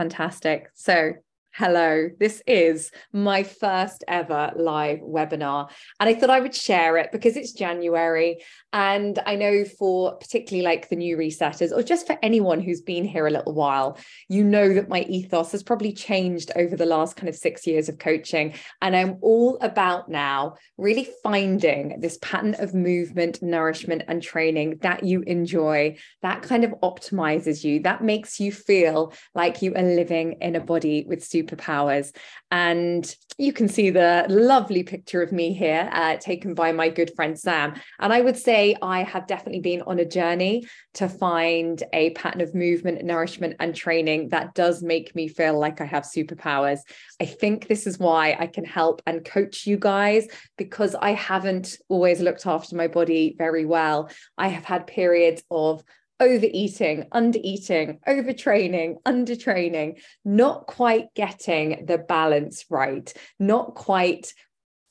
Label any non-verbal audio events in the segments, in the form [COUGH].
Fantastic. So Hello, this is my first ever live webinar. And I thought I would share it because it's January. And I know for particularly like the new resetters, or just for anyone who's been here a little while, you know that my ethos has probably changed over the last kind of six years of coaching. And I'm all about now really finding this pattern of movement, nourishment, and training that you enjoy, that kind of optimizes you, that makes you feel like you are living in a body with superpowers. And you can see the lovely picture of me here, uh, taken by my good friend Sam. And I would say I have definitely been on a journey to find a pattern of movement, nourishment, and training that does make me feel like I have superpowers. I think this is why I can help and coach you guys because I haven't always looked after my body very well. I have had periods of overeating, undereating, overtraining, undertraining, not quite getting the balance right, not quite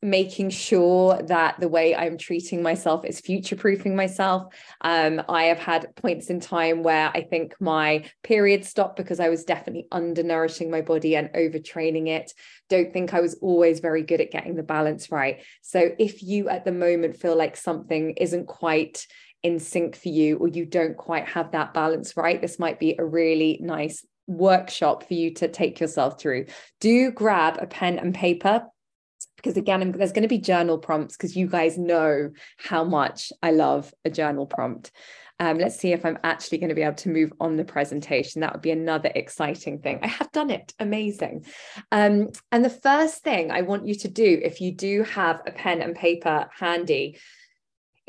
making sure that the way I'm treating myself is future proofing myself. Um, I have had points in time where I think my period stopped because I was definitely undernourishing my body and overtraining it. Don't think I was always very good at getting the balance right. So if you at the moment feel like something isn't quite in sync for you or you don't quite have that balance right, this might be a really nice workshop for you to take yourself through. Do grab a pen and paper because again there's going to be journal prompts because you guys know how much I love a journal prompt. Um, let's see if I'm actually going to be able to move on the presentation. That would be another exciting thing. I have done it. Amazing. Um, and the first thing I want you to do, if you do have a pen and paper handy,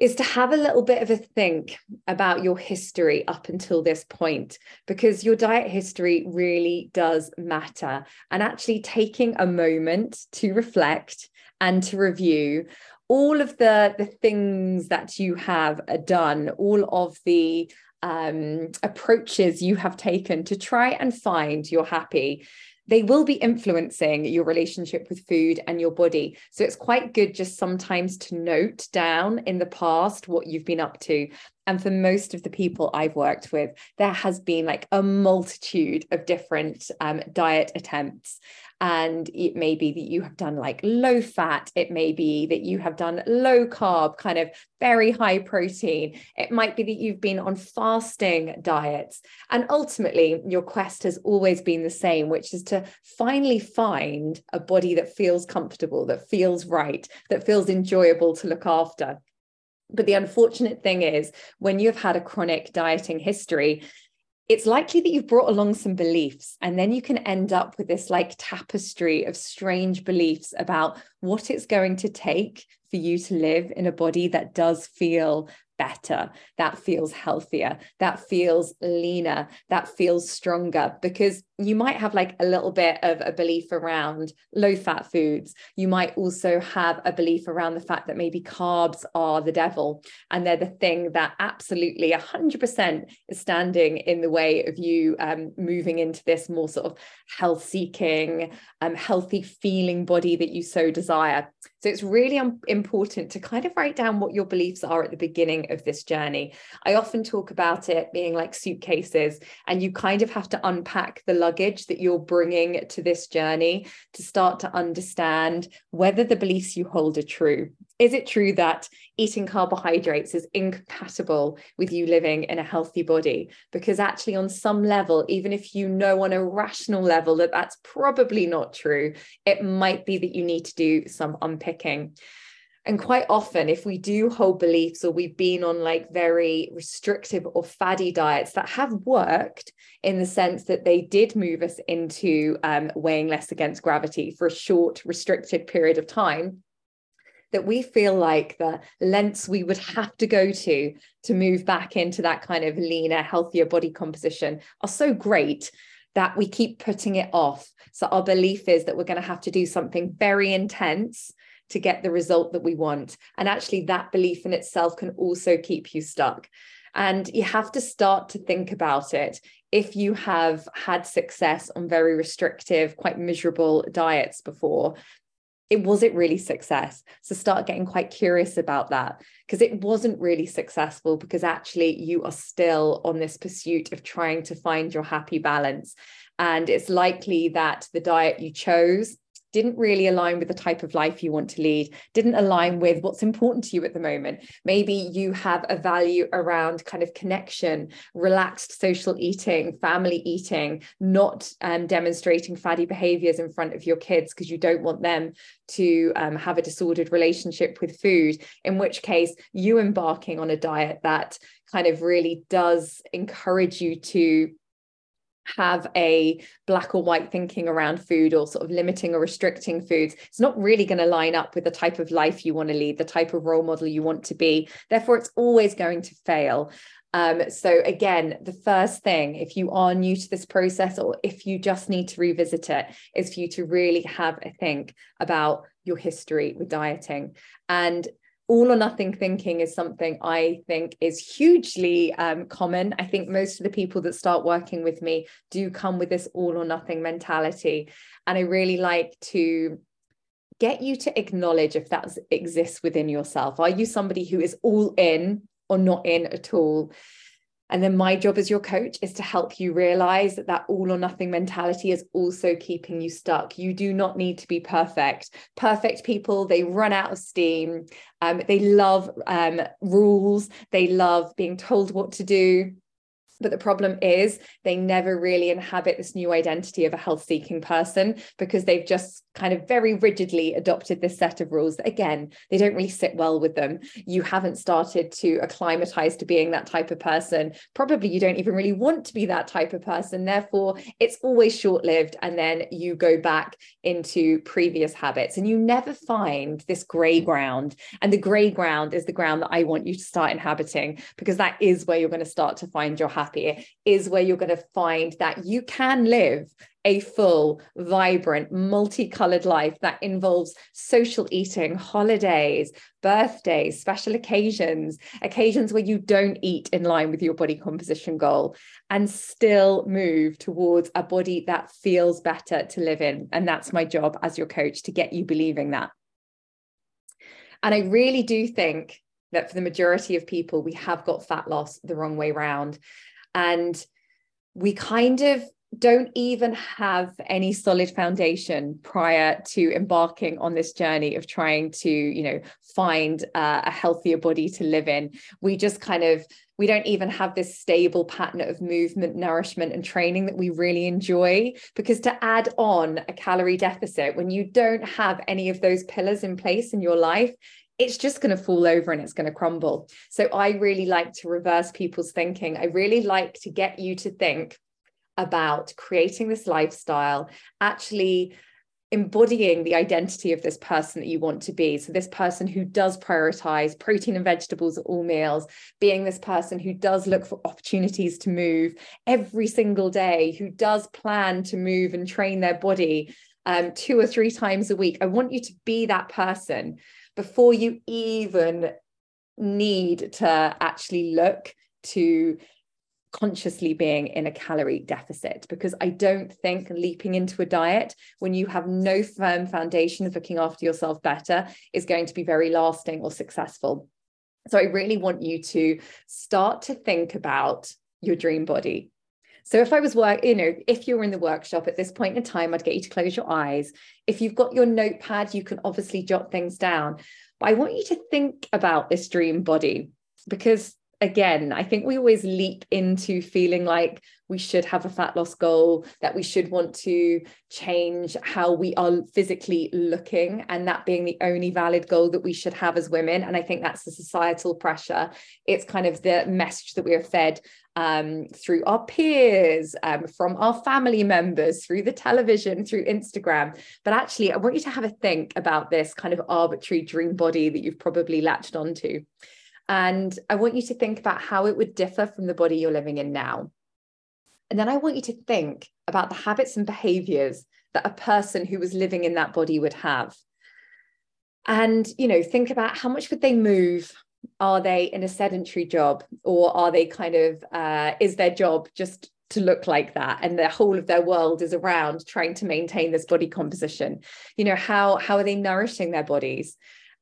is to have a little bit of a think about your history up until this point, because your diet history really does matter. And actually taking a moment to reflect and to review all of the, the things that you have done, all of the um, approaches you have taken to try and find your happy they will be influencing your relationship with food and your body. So it's quite good just sometimes to note down in the past what you've been up to. And for most of the people I've worked with, there has been like a multitude of different um, diet attempts. And it may be that you have done like low fat. It may be that you have done low carb, kind of very high protein. It might be that you've been on fasting diets. And ultimately, your quest has always been the same, which is to finally find a body that feels comfortable, that feels right, that feels enjoyable to look after. But the unfortunate thing is, when you've had a chronic dieting history, it's likely that you've brought along some beliefs and then you can end up with this like tapestry of strange beliefs about what it's going to take for you to live in a body that does feel better, that feels healthier, that feels leaner, that feels stronger, because you might have like a little bit of a belief around low fat foods. You might also have a belief around the fact that maybe carbs are the devil and they're the thing that absolutely 100% is standing in the way of you um, moving into this more sort of health seeking, um, healthy feeling body that you so desire. So it's really important to kind of write down what your beliefs are at the beginning of this journey. I often talk about it being like suitcases, and you kind of have to unpack the luggage that you're bringing to this journey to start to understand whether the beliefs you hold are true. Is it true that eating carbohydrates is incompatible with you living in a healthy body? Because actually, on some level, even if you know on a rational level that that's probably not true, it might be that you need to do some unpicking. And quite often, if we do hold beliefs or we've been on like very restrictive or faddy diets that have worked in the sense that they did move us into um, weighing less against gravity for a short, restricted period of time, that we feel like the lengths we would have to go to to move back into that kind of leaner, healthier body composition are so great that we keep putting it off. So our belief is that we're going to have to do something very intense to get the result that we want. And actually, that belief in itself can also keep you stuck. And you have to start to think about it. If you have had success on very restrictive, quite miserable diets before, it was it really success. So start getting quite curious about that because it wasn't really successful because actually you are still on this pursuit of trying to find your happy balance. And it's likely that the diet you chose didn't really align with the type of life you want to lead, didn't align with what's important to you at the moment. Maybe you have a value around kind of connection, relaxed social eating, family eating, not um, demonstrating fatty behaviors in front of your kids because you don't want them to um, have a disordered relationship with food, in which case you embarking on a diet that kind of really does encourage you to have a black or white thinking around food or sort of limiting or restricting foods, it's not really going to line up with the type of life you want to lead, the type of role model you want to be. Therefore, it's always going to fail. Um, so, again, the first thing, if you are new to this process or if you just need to revisit it, is for you to really have a think about your history with dieting. And all or nothing thinking is something I think is hugely um, common. I think most of the people that start working with me do come with this all or nothing mentality. And I really like to get you to acknowledge if that exists within yourself. Are you somebody who is all in or not in at all? And then my job as your coach is to help you realize that that all or nothing mentality is also keeping you stuck. You do not need to be perfect. Perfect people, they run out of steam. Um, they love um, rules. They love being told what to do. But the problem is they never really inhabit this new identity of a health seeking person because they've just kind of very rigidly adopted this set of rules that, again, they don't really sit well with them. You haven't started to acclimatize to being that type of person. Probably you don't even really want to be that type of person. Therefore, it's always short lived. And then you go back into previous habits and you never find this gray ground. And the gray ground is the ground that I want you to start inhabiting because that is where you're going to start to find your happy, is where you're going to find that you can live a full, vibrant, multicolored life that involves social eating, holidays, birthdays, special occasions, occasions where you don't eat in line with your body composition goal, and still move towards a body that feels better to live in. And that's my job as your coach to get you believing that. And I really do think that for the majority of people, we have got fat loss the wrong way round. And we kind of don't even have any solid foundation prior to embarking on this journey of trying to you know find uh, a healthier body to live in. We just kind of we don't even have this stable pattern of movement nourishment and training that we really enjoy. Because to add on a calorie deficit when you don't have any of those pillars in place in your life it's just going to fall over and it's going to crumble so i really like to reverse people's thinking i really like to get you to think about creating this lifestyle, actually embodying the identity of this person that you want to be. So, this person who does prioritize protein and vegetables at all meals, being this person who does look for opportunities to move every single day, who does plan to move and train their body um, two or three times a week. I want you to be that person before you even need to actually look to consciously being in a calorie deficit because I don't think leaping into a diet when you have no firm foundation of looking after yourself better is going to be very lasting or successful. So I really want you to start to think about your dream body. So if I was work, you know, if you're in the workshop at this point in time, I'd get you to close your eyes. If you've got your notepad, you can obviously jot things down. But I want you to think about this dream body because again, I think we always leap into feeling like we should have a fat loss goal, that we should want to change how we are physically looking, and that being the only valid goal that we should have as women. And I think that's the societal pressure. It's kind of the message that we are fed um, through our peers, um, from our family members, through the television, through Instagram. But actually, I want you to have a think about this kind of arbitrary dream body that you've probably latched onto. And I want you to think about how it would differ from the body you're living in now. And then I want you to think about the habits and behaviors that a person who was living in that body would have. And, you know, think about how much would they move? Are they in a sedentary job or are they kind of, uh, is their job just to look like that and the whole of their world is around trying to maintain this body composition you know how how are they nourishing their bodies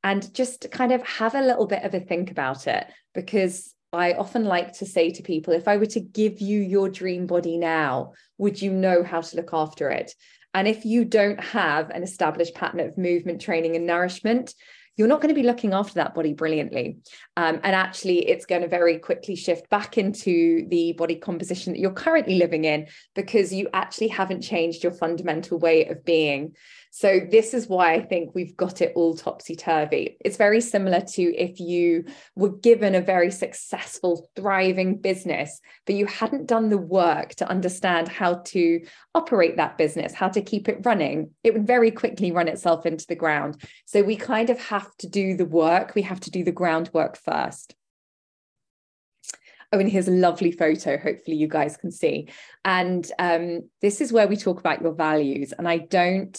and just kind of have a little bit of a think about it because I often like to say to people if I were to give you your dream body now, would you know how to look after it? And if you don't have an established pattern of movement, training, and nourishment, you're not going to be looking after that body brilliantly. Um, and actually, it's going to very quickly shift back into the body composition that you're currently living in because you actually haven't changed your fundamental way of being. So, this is why I think we've got it all topsy turvy. It's very similar to if you were given a very successful, thriving business, but you hadn't done the work to understand how to operate that business, how to keep it running, it would very quickly run itself into the ground. So, we kind of have to do the work, we have to do the groundwork first. Oh, and here's a lovely photo. Hopefully, you guys can see. And um, this is where we talk about your values. And I don't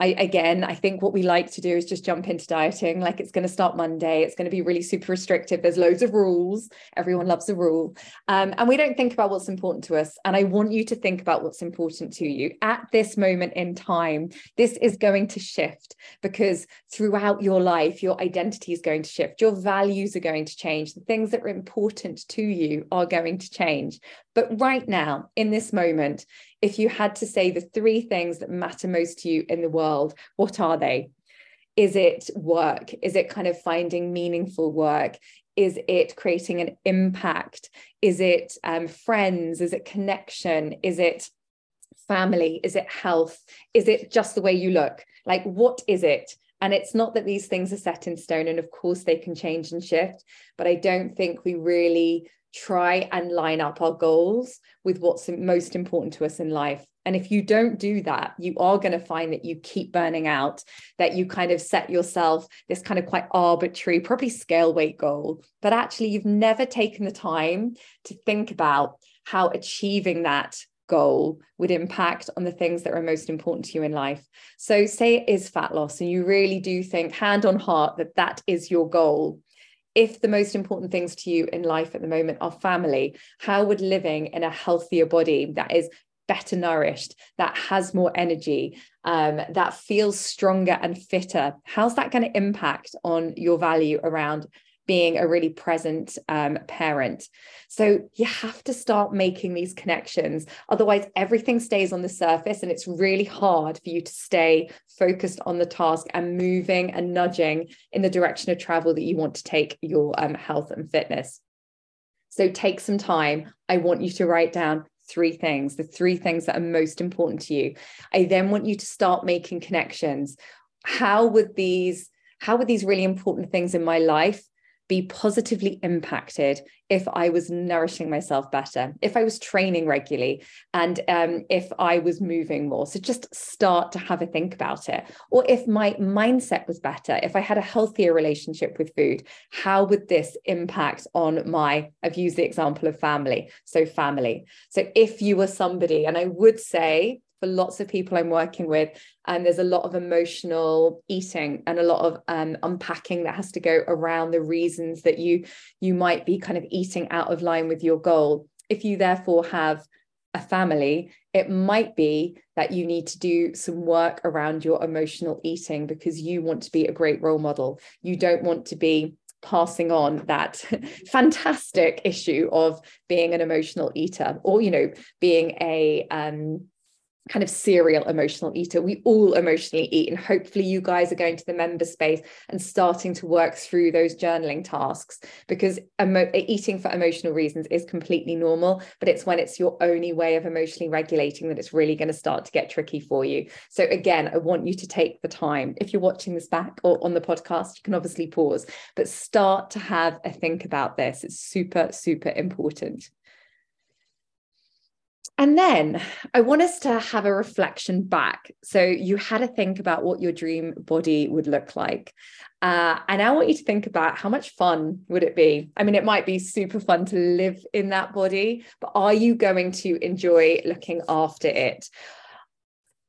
I, again, I think what we like to do is just jump into dieting. Like it's going to start Monday. It's going to be really super restrictive. There's loads of rules. Everyone loves a rule. Um, and we don't think about what's important to us. And I want you to think about what's important to you at this moment in time. This is going to shift because throughout your life, your identity is going to shift. Your values are going to change. The things that are important to you are going to change. But right now, in this moment, if you had to say the three things that matter most to you in the world, what are they? Is it work? Is it kind of finding meaningful work? Is it creating an impact? Is it um, friends? Is it connection? Is it family? Is it health? Is it just the way you look? Like, what is it? And it's not that these things are set in stone, and of course they can change and shift, but I don't think we really try and line up our goals with what's most important to us in life. And if you don't do that, you are going to find that you keep burning out, that you kind of set yourself this kind of quite arbitrary, probably scale weight goal, but actually you've never taken the time to think about how achieving that goal would impact on the things that are most important to you in life. So, say it is fat loss, and you really do think, hand on heart, that that is your goal if the most important things to you in life at the moment are family, how would living in a healthier body that is better nourished, that has more energy, um, that feels stronger and fitter, how's that going to impact on your value around being a really present um, parent. So you have to start making these connections. Otherwise, everything stays on the surface and it's really hard for you to stay focused on the task and moving and nudging in the direction of travel that you want to take your um, health and fitness. So take some time. I want you to write down three things, the three things that are most important to you. I then want you to start making connections. How would these how would these really important things in my life be positively impacted if I was nourishing myself better, if I was training regularly, and um, if I was moving more. So just start to have a think about it. Or if my mindset was better, if I had a healthier relationship with food, how would this impact on my, I've used the example of family. So, family. So, if you were somebody, and I would say, for lots of people I'm working with. And there's a lot of emotional eating and a lot of um, unpacking that has to go around the reasons that you you might be kind of eating out of line with your goal. If you therefore have a family, it might be that you need to do some work around your emotional eating because you want to be a great role model. You don't want to be passing on that [LAUGHS] fantastic issue of being an emotional eater or you know being a um kind of serial emotional eater. We all emotionally eat. And hopefully, you guys are going to the member space and starting to work through those journaling tasks because emo- eating for emotional reasons is completely normal. But it's when it's your only way of emotionally regulating that it's really going to start to get tricky for you. So, again, I want you to take the time. If you're watching this back or on the podcast, you can obviously pause, but start to have a think about this. It's super, super important. And then I want us to have a reflection back. So you had to think about what your dream body would look like. Uh, and I want you to think about how much fun would it be? I mean, it might be super fun to live in that body, but are you going to enjoy looking after it?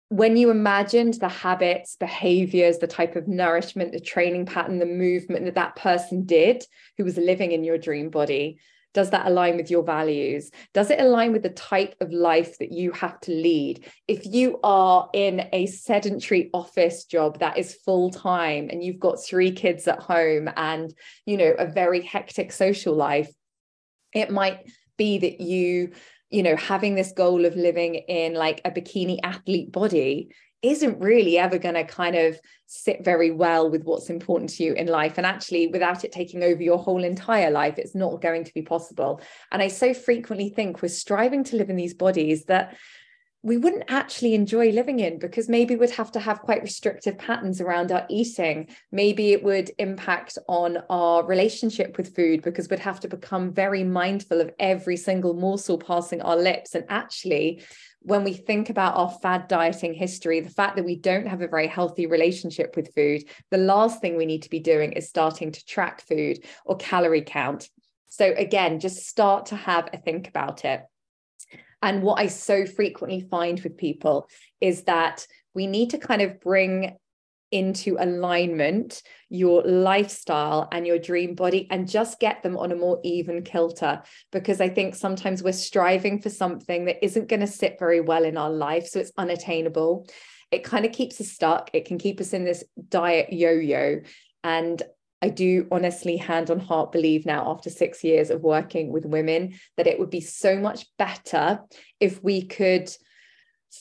When you imagined the habits, behaviors, the type of nourishment, the training pattern, the movement that that person did who was living in your dream body, does that align with your values? Does it align with the type of life that you have to lead? If you are in a sedentary office job that is full time and you've got three kids at home and, you know, a very hectic social life, it might be that you you know having this goal of living in like a bikini athlete body isn't really ever going to kind of sit very well with what's important to you in life. And actually, without it taking over your whole entire life, it's not going to be possible. And I so frequently think we're striving to live in these bodies that we wouldn't actually enjoy living in because maybe we'd have to have quite restrictive patterns around our eating. Maybe it would impact on our relationship with food because we'd have to become very mindful of every single morsel passing our lips. And actually, when we think about our fad dieting history, the fact that we don't have a very healthy relationship with food, the last thing we need to be doing is starting to track food or calorie count. So, again, just start to have a think about it. And what I so frequently find with people is that we need to kind of bring into alignment your lifestyle and your dream body and just get them on a more even kilter. Because i think sometimes we're striving for something that isn't going to sit very well in our life so it's unattainable. It kind of keeps us stuck. It can keep us in this diet yo-yo. And I do honestly, hand on heart, believe now, after six years of working with women, that it would be so much better if we could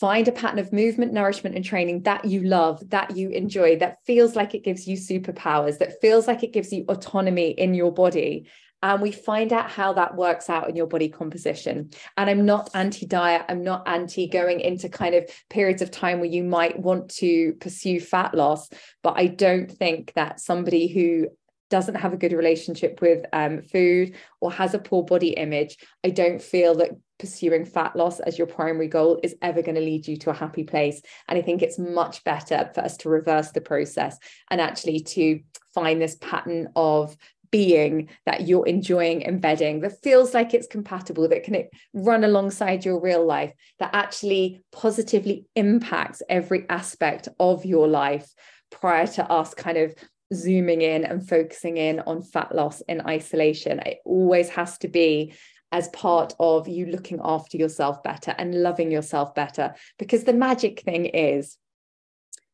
find a pattern of movement, nourishment, and training that you love, that you enjoy, that feels like it gives you superpowers, that feels like it gives you autonomy in your body. And we find out how that works out in your body composition. And I'm not anti diet. I'm not anti going into kind of periods of time where you might want to pursue fat loss. But I don't think that somebody who doesn't have a good relationship with um, food or has a poor body image, I don't feel that pursuing fat loss as your primary goal is ever going to lead you to a happy place. And I think it's much better for us to reverse the process and actually to find this pattern of being that you're enjoying embedding that feels like it's compatible that can run alongside your real life that actually positively impacts every aspect of your life prior to us kind of zooming in and focusing in on fat loss in isolation it always has to be as part of you looking after yourself better and loving yourself better. Because the magic thing is,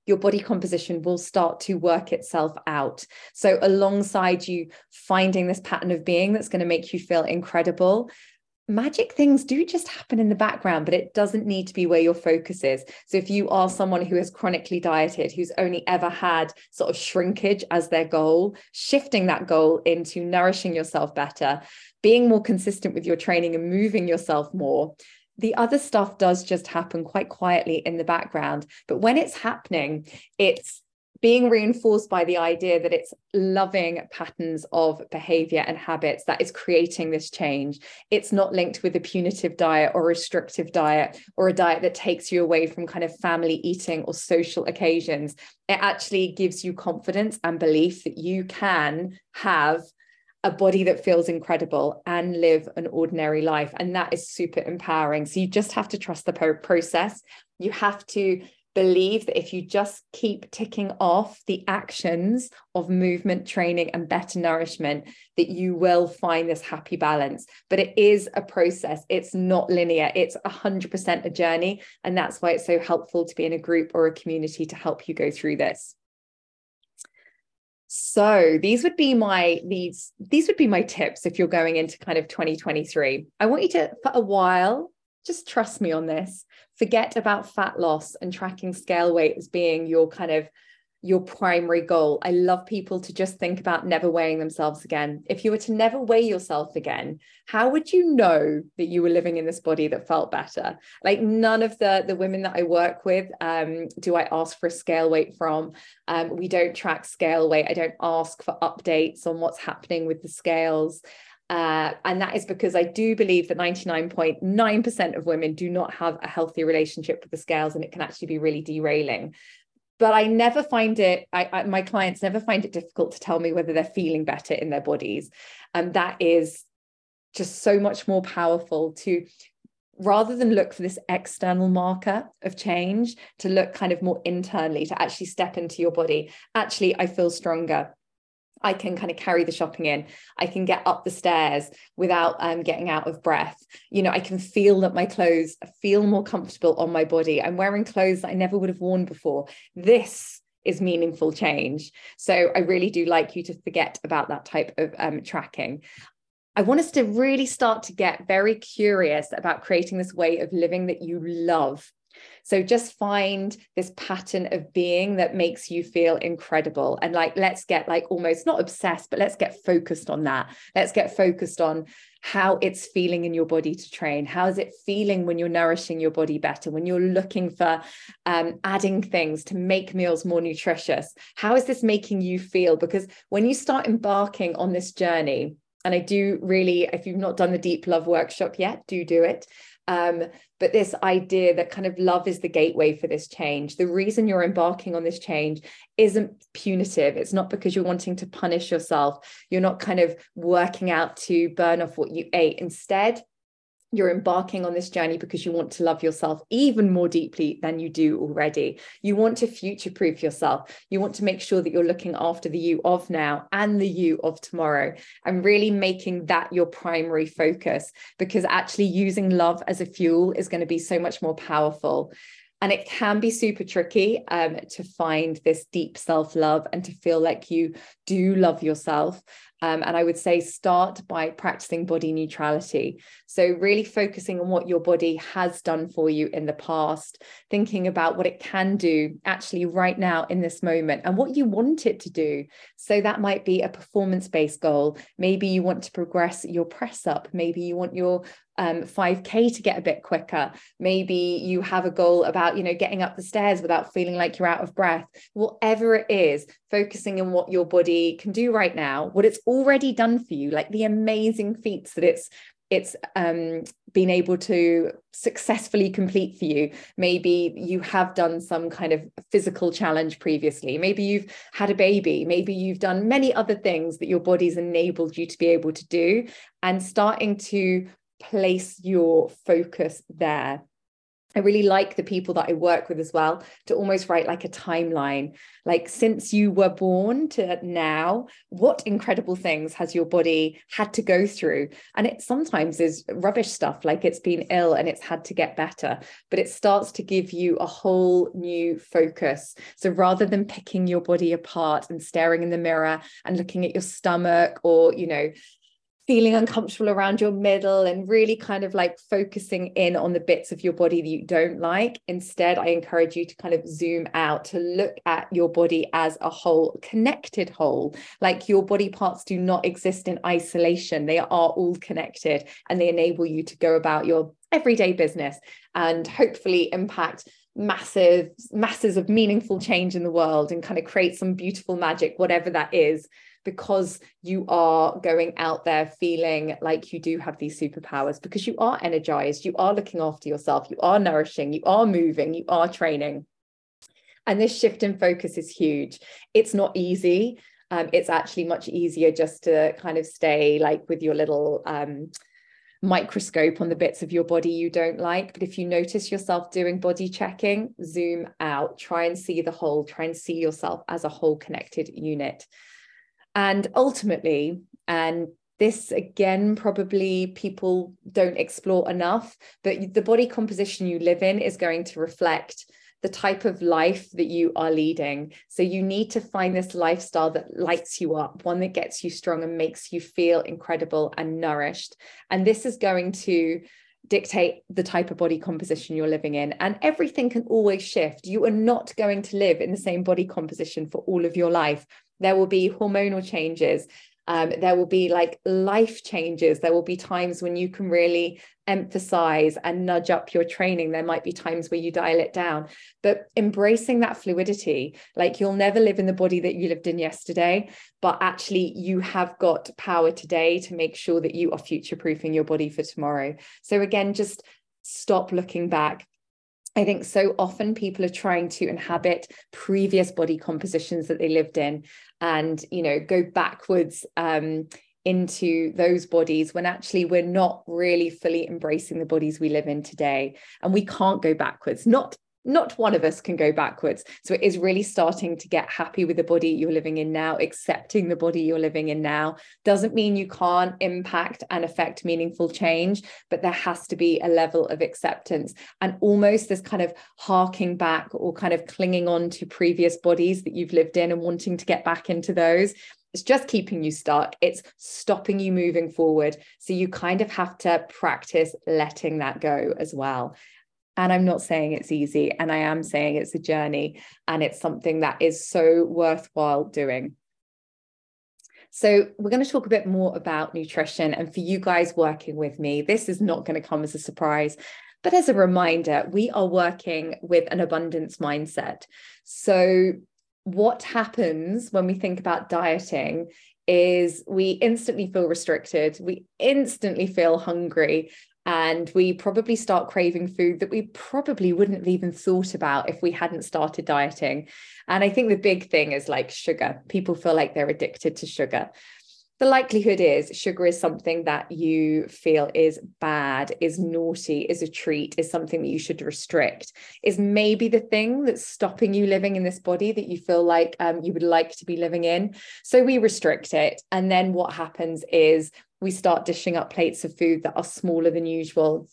your body composition will start to work itself out. So, alongside you finding this pattern of being that's going to make you feel incredible, magic things do just happen in the background, but it doesn't need to be where your focus is. So, if you are someone who has chronically dieted, who's only ever had sort of shrinkage as their goal, shifting that goal into nourishing yourself better, being more consistent with your training and moving yourself more, the other stuff does just happen quite quietly in the background. But when it's happening, it's being reinforced by the idea that it's loving patterns of behavior and habits that is creating this change. It's not linked with a punitive diet or restrictive diet or a diet that takes you away from kind of family eating or social occasions. It actually gives you confidence and belief that you can have a body that feels incredible and live an ordinary life. And that is super empowering. So you just have to trust the process. You have to believe that if you just keep ticking off the actions of movement training and better nourishment that you will find this happy balance. But it is a process. It's not linear. It's 100% a journey. And that's why it's so helpful to be in a group or a community to help you go through this. So these would be my these these would be my tips if you're going into kind of 2023. I want you to for a while just trust me on this. Forget about fat loss and tracking scale weight as being your kind of your primary goal. I love people to just think about never weighing themselves again. If you were to never weigh yourself again, how would you know that you were living in this body that felt better? Like none of the the women that I work with um, do I ask for a scale weight from. Um, we don't track scale weight. I don't ask for updates on what's happening with the scales. Uh, and that is because I do believe that 99.9% of women do not have a healthy relationship with the scales, and it can actually be really derailing but I never find it, I, I, my clients never find it difficult to tell me whether they're feeling better in their bodies. And that is just so much more powerful to rather than look for this external marker of change, to look kind of more internally, to actually step into your body. Actually, I feel stronger. I can kind of carry the shopping in. I can get up the stairs without um, getting out of breath. You know, I can feel that my clothes feel more comfortable on my body. I'm wearing clothes that I never would have worn before. This is meaningful change. So I really do like you to forget about that type of um, tracking. I want us to really start to get very curious about creating this way of living that you love so just find this pattern of being that makes you feel incredible. And like, let's get like almost not obsessed, but let's get focused on that. Let's get focused on how it's feeling in your body to train. How is it feeling when you're nourishing your body better, when you're looking for um, adding things to make meals more nutritious? How is this making you feel? Because when you start embarking on this journey, and I do really, if you've not done the deep love workshop yet, do do it. Um, but this idea that kind of love is the gateway for this change. The reason you're embarking on this change isn't punitive. It's not because you're wanting to punish yourself. You're not kind of working out to burn off what you ate. Instead, you're embarking on this journey because you want to love yourself even more deeply than you do already. You want to future proof yourself. You want to make sure that you're looking after the you of now and the you of tomorrow and really making that your primary focus because actually using love as a fuel is going to be so much more powerful. And it can be super tricky um, to find this deep self love and to feel like you do love yourself. Um, and I would say start by practicing body neutrality. So, really focusing on what your body has done for you in the past, thinking about what it can do actually right now in this moment and what you want it to do. So, that might be a performance based goal. Maybe you want to progress your press up. Maybe you want your um, 5k to get a bit quicker maybe you have a goal about you know getting up the stairs without feeling like you're out of breath whatever it is focusing on what your body can do right now what it's already done for you like the amazing feats that it's it's um, been able to successfully complete for you. Maybe you have done some kind of physical challenge previously. Maybe you've had a baby. Maybe you've done many other things that your body's enabled you to be able to do. And starting to place your focus there. I really like the people that I work with as well to almost write like a timeline. Like, since you were born to now, what incredible things has your body had to go through? And it sometimes is rubbish stuff, like it's been ill and it's had to get better, but it starts to give you a whole new focus. So rather than picking your body apart and staring in the mirror and looking at your stomach or, you know, feeling uncomfortable around your middle and really kind of like focusing in on the bits of your body that you don't like. Instead, I encourage you to kind of zoom out to look at your body as a whole, connected whole. Like your body parts do not exist in isolation, they are all connected and they enable you to go about your everyday business and hopefully impact massive masses of meaningful change in the world and kind of create some beautiful magic whatever that is because you are going out there feeling like you do have these superpowers because you are energized, you are looking after yourself, you are nourishing, you are moving, you are training. And this shift in focus is huge. It's not easy. Um, it's actually much easier just to kind of stay like with your little um, microscope on the bits of your body you don't like. But if you notice yourself doing body checking, zoom out, try and see the whole, try and see yourself as a whole connected unit. And ultimately, and this again, probably people don't explore enough, but the body composition you live in is going to reflect the type of life that you are leading. So you need to find this lifestyle that lights you up, one that gets you strong and makes you feel incredible and nourished. And this is going to dictate the type of body composition you're living in. And everything can always shift. You are not going to live in the same body composition for all of your life. There will be hormonal changes. Um, there will be like life changes. There will be times when you can really emphasize and nudge up your training. There might be times where you dial it down, but embracing that fluidity, like you'll never live in the body that you lived in yesterday, but actually you have got power today to make sure that you are future proofing your body for tomorrow. So, again, just stop looking back I think so often people are trying to inhabit previous body compositions that they lived in and, you know, go backwards um, into those bodies when actually we're not really fully embracing the bodies we live in today. And we can't go backwards, not not one of us can go backwards. So it is really starting to get happy with the body you're living in now, accepting the body you're living in now. Doesn't mean you can't impact and affect meaningful change, but there has to be a level of acceptance and almost this kind of harking back or kind of clinging on to previous bodies that you've lived in and wanting to get back into those. It's just keeping you stuck. It's stopping you moving forward. So you kind of have to practice letting that go as well. And I'm not saying it's easy, and I am saying it's a journey, and it's something that is so worthwhile doing. So, we're going to talk a bit more about nutrition. And for you guys working with me, this is not going to come as a surprise. But as a reminder, we are working with an abundance mindset. So, what happens when we think about dieting is we instantly feel restricted, we instantly feel hungry, and we probably start craving food that we probably wouldn't have even thought about if we hadn't started dieting. And I think the big thing is like sugar. People feel like they're addicted to sugar. The likelihood is sugar is something that you feel is bad, is naughty, is a treat, is something that you should restrict, is maybe the thing that's stopping you living in this body that you feel like um, you would like to be living in. So we restrict it. And then what happens is we start dishing up plates of food that are smaller than usual.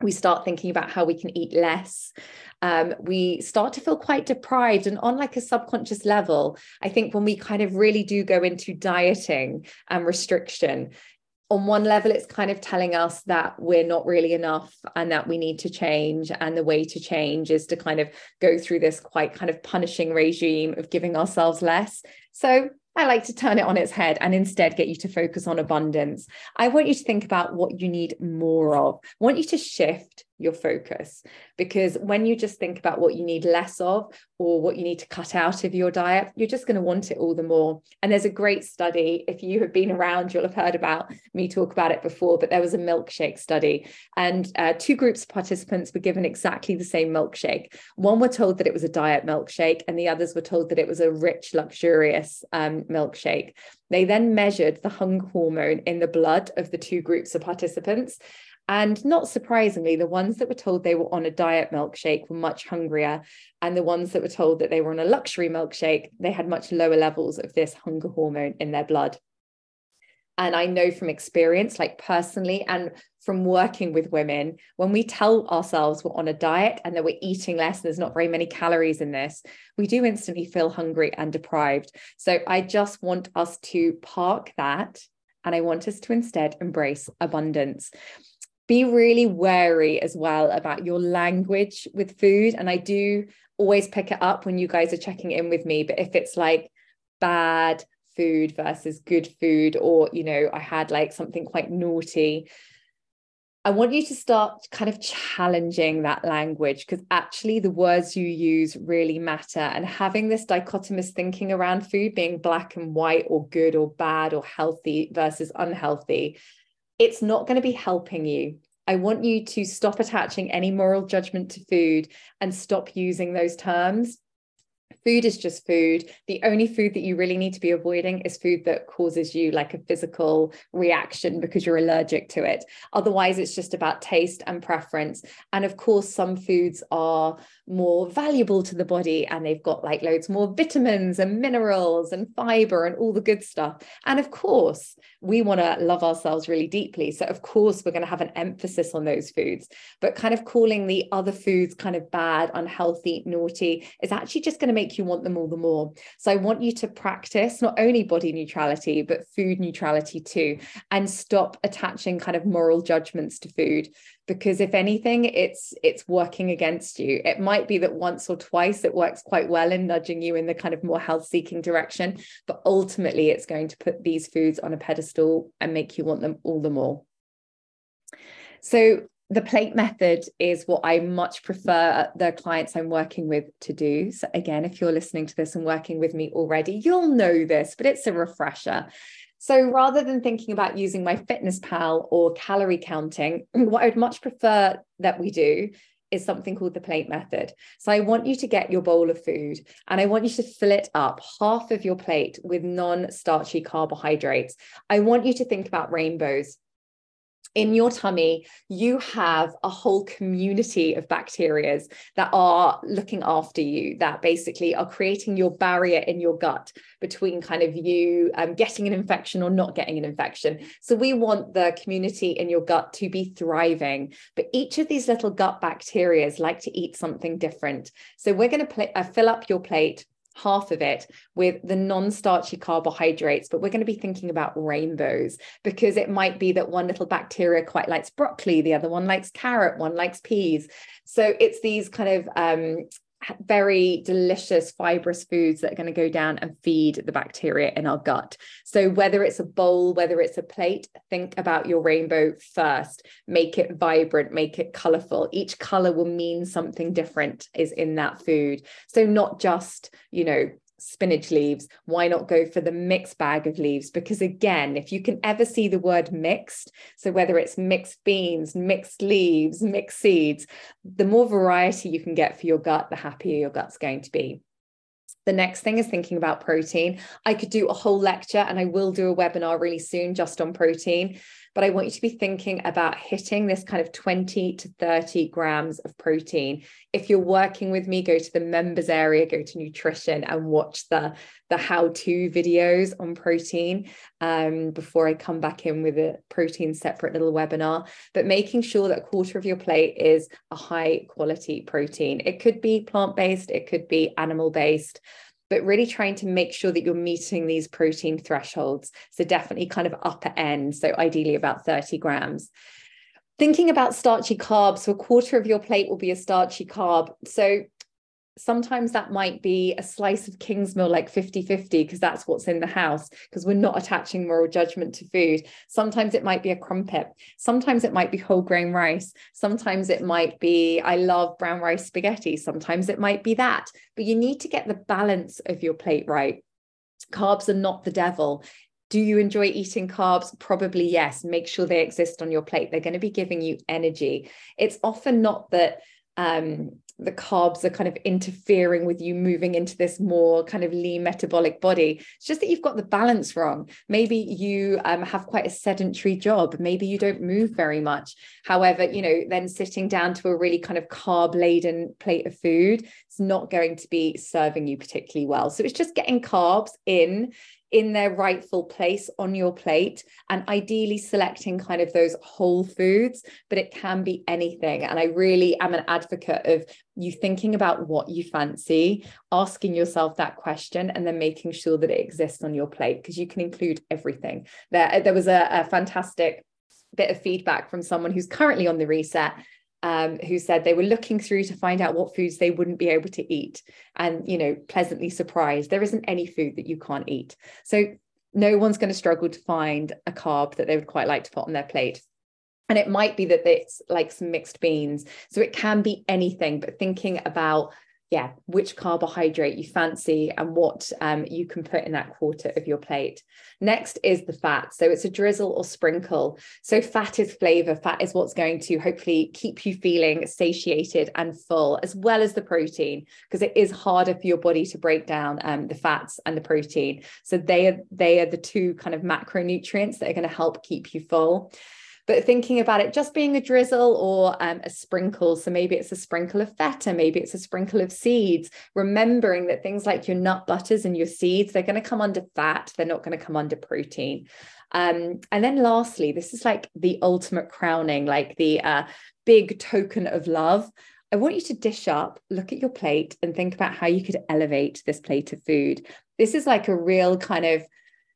We start thinking about how we can eat less. Um, we start to feel quite deprived and on like a subconscious level. I think when we kind of really do go into dieting and restriction on one level it's kind of telling us that we're not really enough and that we need to change and the way to change is to kind of go through this quite kind of punishing regime of giving ourselves less. So I like to turn it on its head and instead get you to focus on abundance. I want you to think about what you need more of. I want you to shift your focus. Because when you just think about what you need less of or what you need to cut out of your diet you're just going to want it all the more. And there's a great study if you have been around you'll have heard about me talk about it before but there was a milkshake study. And uh, two groups of participants were given exactly the same milkshake. One were told that it was a diet milkshake and the others were told that it was a rich luxurious um, milkshake. They then measured the hunger hormone in the blood of the two groups of participants and not surprisingly, the ones that were told they were on a diet milkshake were much hungrier. And the ones that were told that they were on a luxury milkshake, they had much lower levels of this hunger hormone in their blood. And I know from experience, like personally, and from working with women, when we tell ourselves we're on a diet and that we're eating less, and there's not very many calories in this, we do instantly feel hungry and deprived. So I just want us to park that. And I want us to instead embrace abundance be really wary as well about your language with food. And I do always pick it up when you guys are checking in with me. But if it's like bad food versus good food, or, you know, I had like something quite naughty, I want you to start kind of challenging that language because actually the words you use really matter. And having this dichotomous thinking around food being black and white or good or bad or healthy versus unhealthy it's not going to be helping you. I want you to stop attaching any moral judgment to food and stop using those terms food is just food. The only food that you really need to be avoiding is food that causes you like a physical reaction because you're allergic to it. Otherwise, it's just about taste and preference. And of course, some foods are more valuable to the body and they've got like loads more vitamins and minerals and fiber and all the good stuff. And of course, we want to love ourselves really deeply. So, of course, we're going to have an emphasis on those foods. But kind of calling the other foods kind of bad, unhealthy, naughty is actually just going to make you want them all the more. So I want you to practice not only body neutrality, but food neutrality too, and stop attaching kind of moral judgments to food. Because if anything, it's it's working against you. It might be that once or twice it works quite well in nudging you in the kind of more health seeking direction, but ultimately it's going to put these foods on a pedestal and make you want them all the more. So the plate method is what I much prefer the clients I'm working with to do. So, again, if you're listening to this and working with me already, you'll know this, but it's a refresher. So, rather than thinking about using MyFitnessPal or calorie counting, [CLEARS THROAT] what I would much prefer that we do is something called the plate method. So, I want you to get your bowl of food and I want you to fill it up half of your plate with non starchy carbohydrates. I want you to think about rainbows in your tummy, you have a whole community of bacteria that are looking after you, that basically are creating your barrier in your gut between kind of you um, getting an infection or not getting an infection. So we want the community in your gut to be thriving. But each of these little gut bacteria like to eat something different. So we're going to pl- uh, fill up your plate half of it with the non-starchy carbohydrates but we're going to be thinking about rainbows because it might be that one little bacteria quite likes broccoli the other one likes carrot one likes peas. So it's these kind of um, very delicious fibrous foods that are going to go down and feed the bacteria in our gut. So whether it's a bowl, whether it's a plate, think about your rainbow first. Make it vibrant, make it colorful. Each color will mean something different is in that food. So not just, you know, spinach leaves, why not go for the mixed bag of leaves? Because again, if you can ever see the word mixed, so whether it's mixed beans, mixed leaves, mixed seeds, the more variety you can get for your gut, the happier your gut's going to be. The next thing is thinking about protein. I could do a whole lecture and I will do a webinar really soon just on protein but I want you to be thinking about hitting this kind of 20 to 30 grams of protein. If you're working with me, go to the members area, go to nutrition and watch the, the how-to videos on protein um, before I come back in with a protein separate little webinar. But making sure that a quarter of your plate is a high quality protein. It could be plant-based, it could be animal-based but really trying to make sure that you're meeting these protein thresholds. So definitely kind of upper end. So ideally about 30 grams. Thinking about starchy carbs, so a quarter of your plate will be a starchy carb. So sometimes that might be a slice of Kingsmill like 50 50 because that's what's in the house because we're not attaching moral judgment to food sometimes it might be a crumpet sometimes it might be whole grain rice sometimes it might be i love brown rice spaghetti sometimes it might be that but you need to get the balance of your plate right carbs are not the devil do you enjoy eating carbs? Probably yes. Make sure they exist on your plate. They're going to be giving you energy. It's often not that um, the carbs are kind of interfering with you moving into this more kind of lean metabolic body. It's just that you've got the balance wrong. Maybe you um, have quite a sedentary job. Maybe you don't move very much. However, you know, then sitting down to a really kind of carb laden plate of food, it's not going to be serving you particularly well. So it's just getting carbs in in their rightful place on your plate and ideally selecting kind of those whole foods but it can be anything. And i really am an advocate of you thinking about what you fancy asking yourself that question and then making sure that it exists on your plate because you can include everything. There there was a, a fantastic bit of feedback from someone who's currently on the reset um, who said they were looking through to find out what foods they wouldn't be able to eat and you know pleasantly surprised. There isn't any food that you can't eat. So no one's going to struggle to find a carb that they would quite like to put on their plate. And it might be that it's like some mixed beans. So it can be anything but thinking about yeah, which carbohydrate you fancy and what um, you can put in that quarter of your plate. Next is the fat. So it's a drizzle or sprinkle. So fat is flavor. Fat is what's going to hopefully keep you feeling satiated and full, as well as the protein, because it is harder for your body to break down um, the fats and the protein. So they are they are the two kind of macronutrients that are going to help keep you full but thinking about it just being a drizzle or um, a sprinkle. So maybe it's a sprinkle of feta, maybe it's a sprinkle of seeds, remembering that things like your nut butters and your seeds, they're going to come under fat, they're not going to come under protein. Um, and then lastly, this is like the ultimate crowning, like the uh, big token of love. I want you to dish up, look at your plate, and think about how you could elevate this plate of food. This is like a real kind of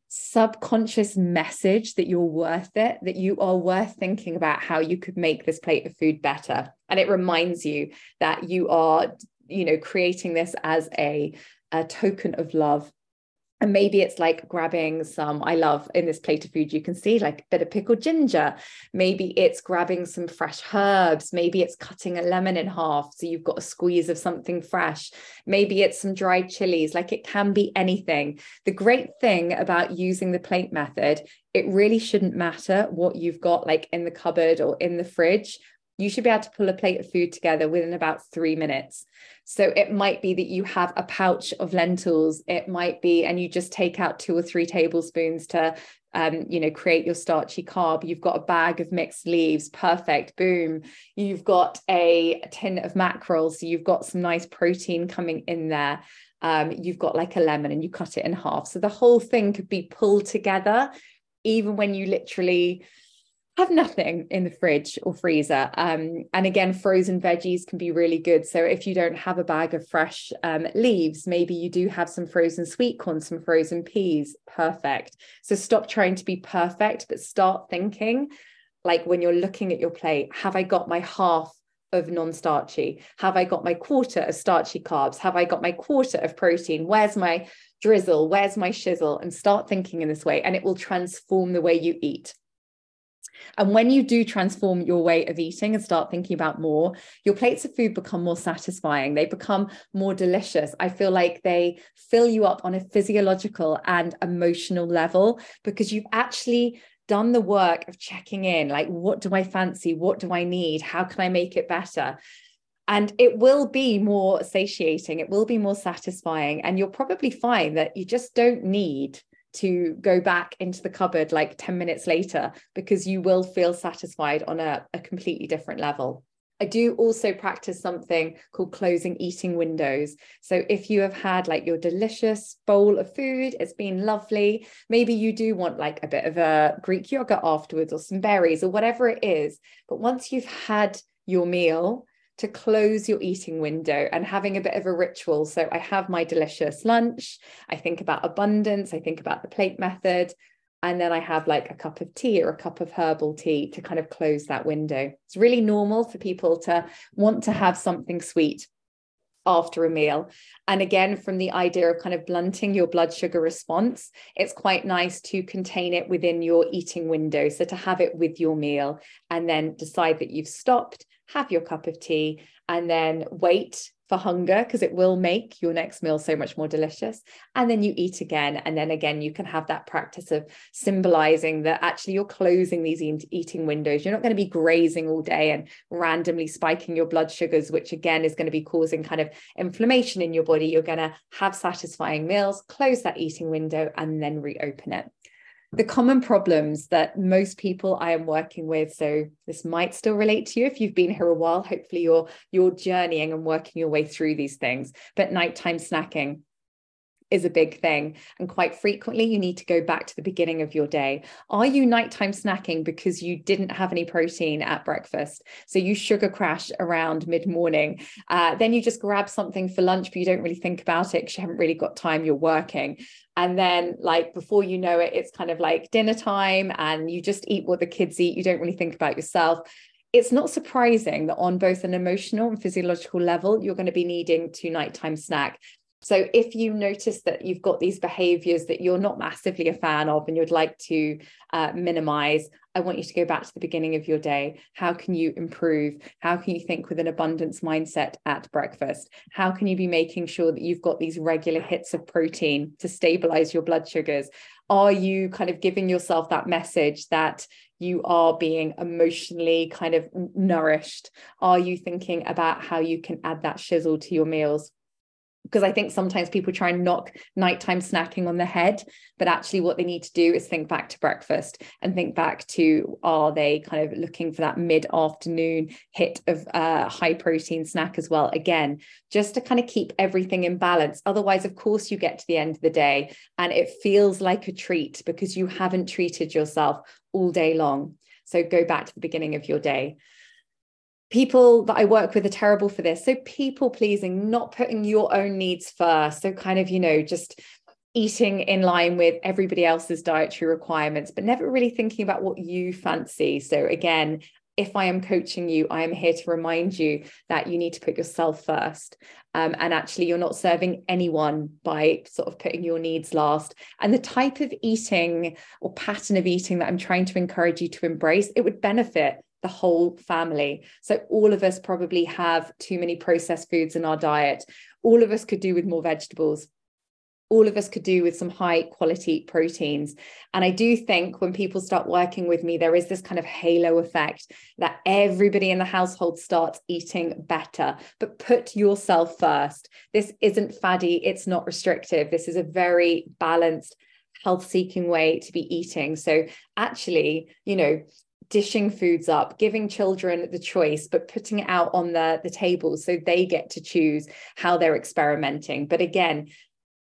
subconscious message that you're worth it, that you are worth thinking about how you could make this plate of food better. And it reminds you that you are, you know, creating this as a, a token of love and maybe it's like grabbing some i love in this plate of food you can see like a bit of pickled ginger. Maybe it's grabbing some fresh herbs. Maybe it's cutting a lemon in half so you've got a squeeze of something fresh. Maybe it's some dried chilies like it can be anything. The great thing about using the plate method it really shouldn't matter what you've got like in the cupboard or in the fridge you should be able to pull a plate of food together within about three minutes. So it might be that you have a pouch of lentils. It might be, and you just take out two or three tablespoons to um, you know, create your starchy carb. You've got a bag of mixed leaves, perfect, boom. You've got a tin of mackerel, so you've got some nice protein coming in there. Um, you've got like a lemon and you cut it in half. So the whole thing could be pulled together, even when you literally have nothing in the fridge or freezer. Um, and again, frozen veggies can be really good. So if you don't have a bag of fresh um, leaves, maybe you do have some frozen sweet corn, some frozen peas. Perfect. So stop trying to be perfect, but start thinking like when you're looking at your plate, have I got my half of non-starchy? Have I got my quarter of starchy carbs? Have I got my quarter of protein? Where's my drizzle? Where's my shizzle? And start thinking in this way, and it will transform the way you eat. And when you do transform your way of eating and start thinking about more, your plates of food become more satisfying. They become more delicious. I feel like they fill you up on a physiological and emotional level because you've actually done the work of checking in like, what do I fancy? What do I need? How can I make it better? and it will be more satiating it will be more satisfying and you'll probably find that you just don't need to go back into the cupboard like 10 minutes later because you will feel satisfied on a, a completely different level. I do also practice something called closing eating windows. So if you have had like your delicious bowl of food, it's been lovely. Maybe you do want like a bit of a Greek yogurt afterwards or some berries or whatever it is. But once you've had your meal, to close your eating window and having a bit of a ritual. So I have my delicious lunch, I think about abundance, I think about the plate method, and then I have like a cup of tea or a cup of herbal tea to kind of close that window. It's really normal for people to want to have something sweet after a meal. And again, from the idea of kind of blunting your blood sugar response, it's quite nice to contain it within your eating window. So to have it with your meal and then decide that you've stopped have your cup of tea, and then wait for hunger because it will make your next meal so much more delicious. And then you eat again. And then again, you can have that practice of symbolizing that actually you're closing these eating windows. You're not going to be grazing all day and randomly spiking your blood sugars, which again is going to be causing kind of inflammation in your body. You're going to have satisfying meals, close that eating window, and then reopen it the common problems that most people I am working with. So this might still relate to you if you've been here a while. Hopefully you're you're journeying and working your way through these things. But nighttime snacking, is a big thing. And quite frequently, you need to go back to the beginning of your day. Are you nighttime snacking because you didn't have any protein at breakfast? So you sugar crash around mid morning. Uh, then you just grab something for lunch, but you don't really think about it because you haven't really got time, you're working. And then, like, before you know it, it's kind of like dinner time and you just eat what the kids eat. You don't really think about yourself it's not surprising that on both an emotional and physiological level, you're going to be needing to nighttime snack. So if you notice that you've got these behaviors that you're not massively a fan of and you'd like to uh, minimize, I want you to go back to the beginning of your day. How can you improve? How can you think with an abundance mindset at breakfast? How can you be making sure that you've got these regular hits of protein to stabilize your blood sugars? Are you kind of giving yourself that message that you are being emotionally kind of nourished? Are you thinking about how you can add that shizzle to your meals? Because I think sometimes people try and knock nighttime snacking on the head, but actually what they need to do is think back to breakfast and think back to are they kind of looking for that mid afternoon hit of uh, high protein snack as well? Again, just to kind of keep everything in balance. Otherwise, of course, you get to the end of the day and it feels like a treat because you haven't treated yourself all day long. So go back to the beginning of your day people that I work with are terrible for this. So people pleasing, not putting your own needs first. So kind of, you know, just eating in line with everybody else's dietary requirements, but never really thinking about what you fancy. So again, if I am coaching you, I am here to remind you that you need to put yourself first. Um, and actually, you're not serving anyone by sort of putting your needs last. And the type of eating or pattern of eating that I'm trying to encourage you to embrace, it would benefit the whole family. So all of us probably have too many processed foods in our diet. All of us could do with more vegetables. All of us could do with some high quality proteins. And I do think when people start working with me, there is this kind of halo effect that everybody in the household starts eating better. But put yourself first. This isn't faddy, it's not restrictive. This is a very balanced, health seeking way to be eating. So, actually, you know, dishing foods up, giving children the choice, but putting it out on the, the table so they get to choose how they're experimenting. But again,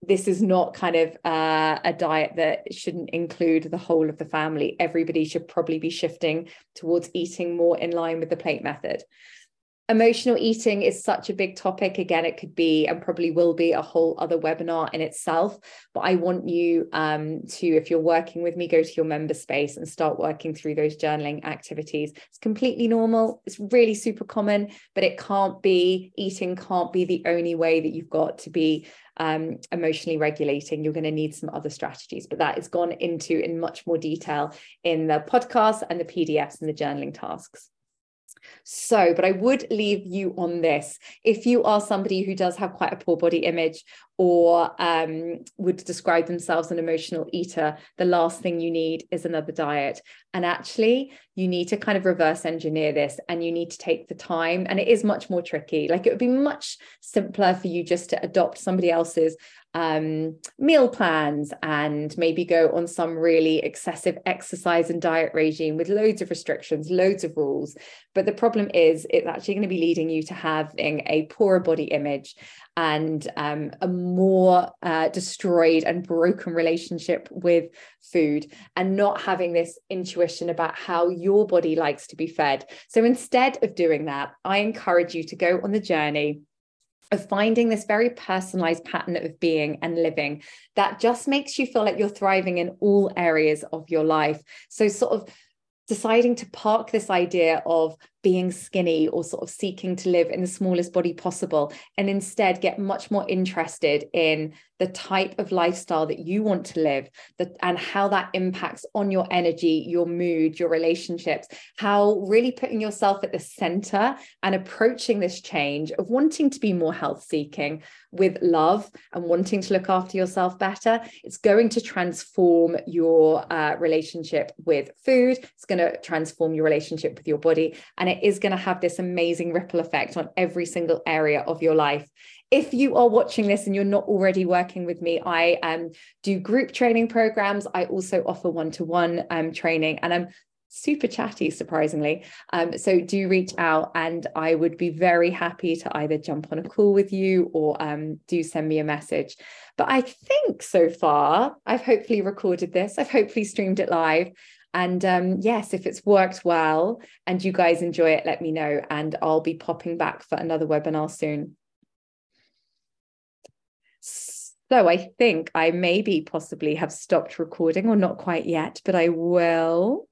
this is not kind of uh, a diet that shouldn't include the whole of the family. Everybody should probably be shifting towards eating more in line with the plate method emotional eating is such a big topic. Again it could be and probably will be a whole other webinar in itself but i want you um, to if you're working with me go to your member space and start working through those journaling activities. It's completely normal. It's really super common but it can't be eating can't be the only way that you've got to be um, emotionally regulating. You're going to need some other strategies but that is gone into in much more detail in the podcast and the pdfs and the journaling tasks so, but I would leave you on this. If you are somebody who does have quite a poor body image or um, would describe themselves an emotional eater, the last thing you need is another diet. And actually, you need to kind of reverse engineer this and you need to take the time. And it is much more tricky. Like it would be much simpler for you just to adopt somebody else's um, meal plans and maybe go on some really excessive exercise and diet regime with loads of restrictions, loads of rules. But the problem is, it's actually going to be leading you to having a poorer body image and um, a more uh, destroyed and broken relationship with food and not having this intuition about how your body likes to be fed. So instead of doing that, I encourage you to go on the journey of finding this very personalized pattern of being and living that just makes you feel like you're thriving in all areas of your life. So, sort of deciding to park this idea of being skinny or sort of seeking to live in the smallest body possible and instead get much more interested in the type of lifestyle that you want to live that and how that impacts on your energy your mood your relationships how really putting yourself at the center and approaching this change of wanting to be more health seeking with love and wanting to look after yourself better it's going to transform your uh, relationship with food. It's going to transform your relationship with your body and it is going to have this amazing ripple effect on every single area of your life if you are watching this and you're not already working with me, I um, do group training programs. I also offer one to one training, and I'm super chatty, surprisingly. Um, so do reach out, and I would be very happy to either jump on a call with you or um, do send me a message. But I think so far, I've hopefully recorded this, I've hopefully streamed it live. And um, yes, if it's worked well and you guys enjoy it, let me know. And I'll be popping back for another webinar soon. So I think I maybe possibly have stopped recording or not quite yet, but I will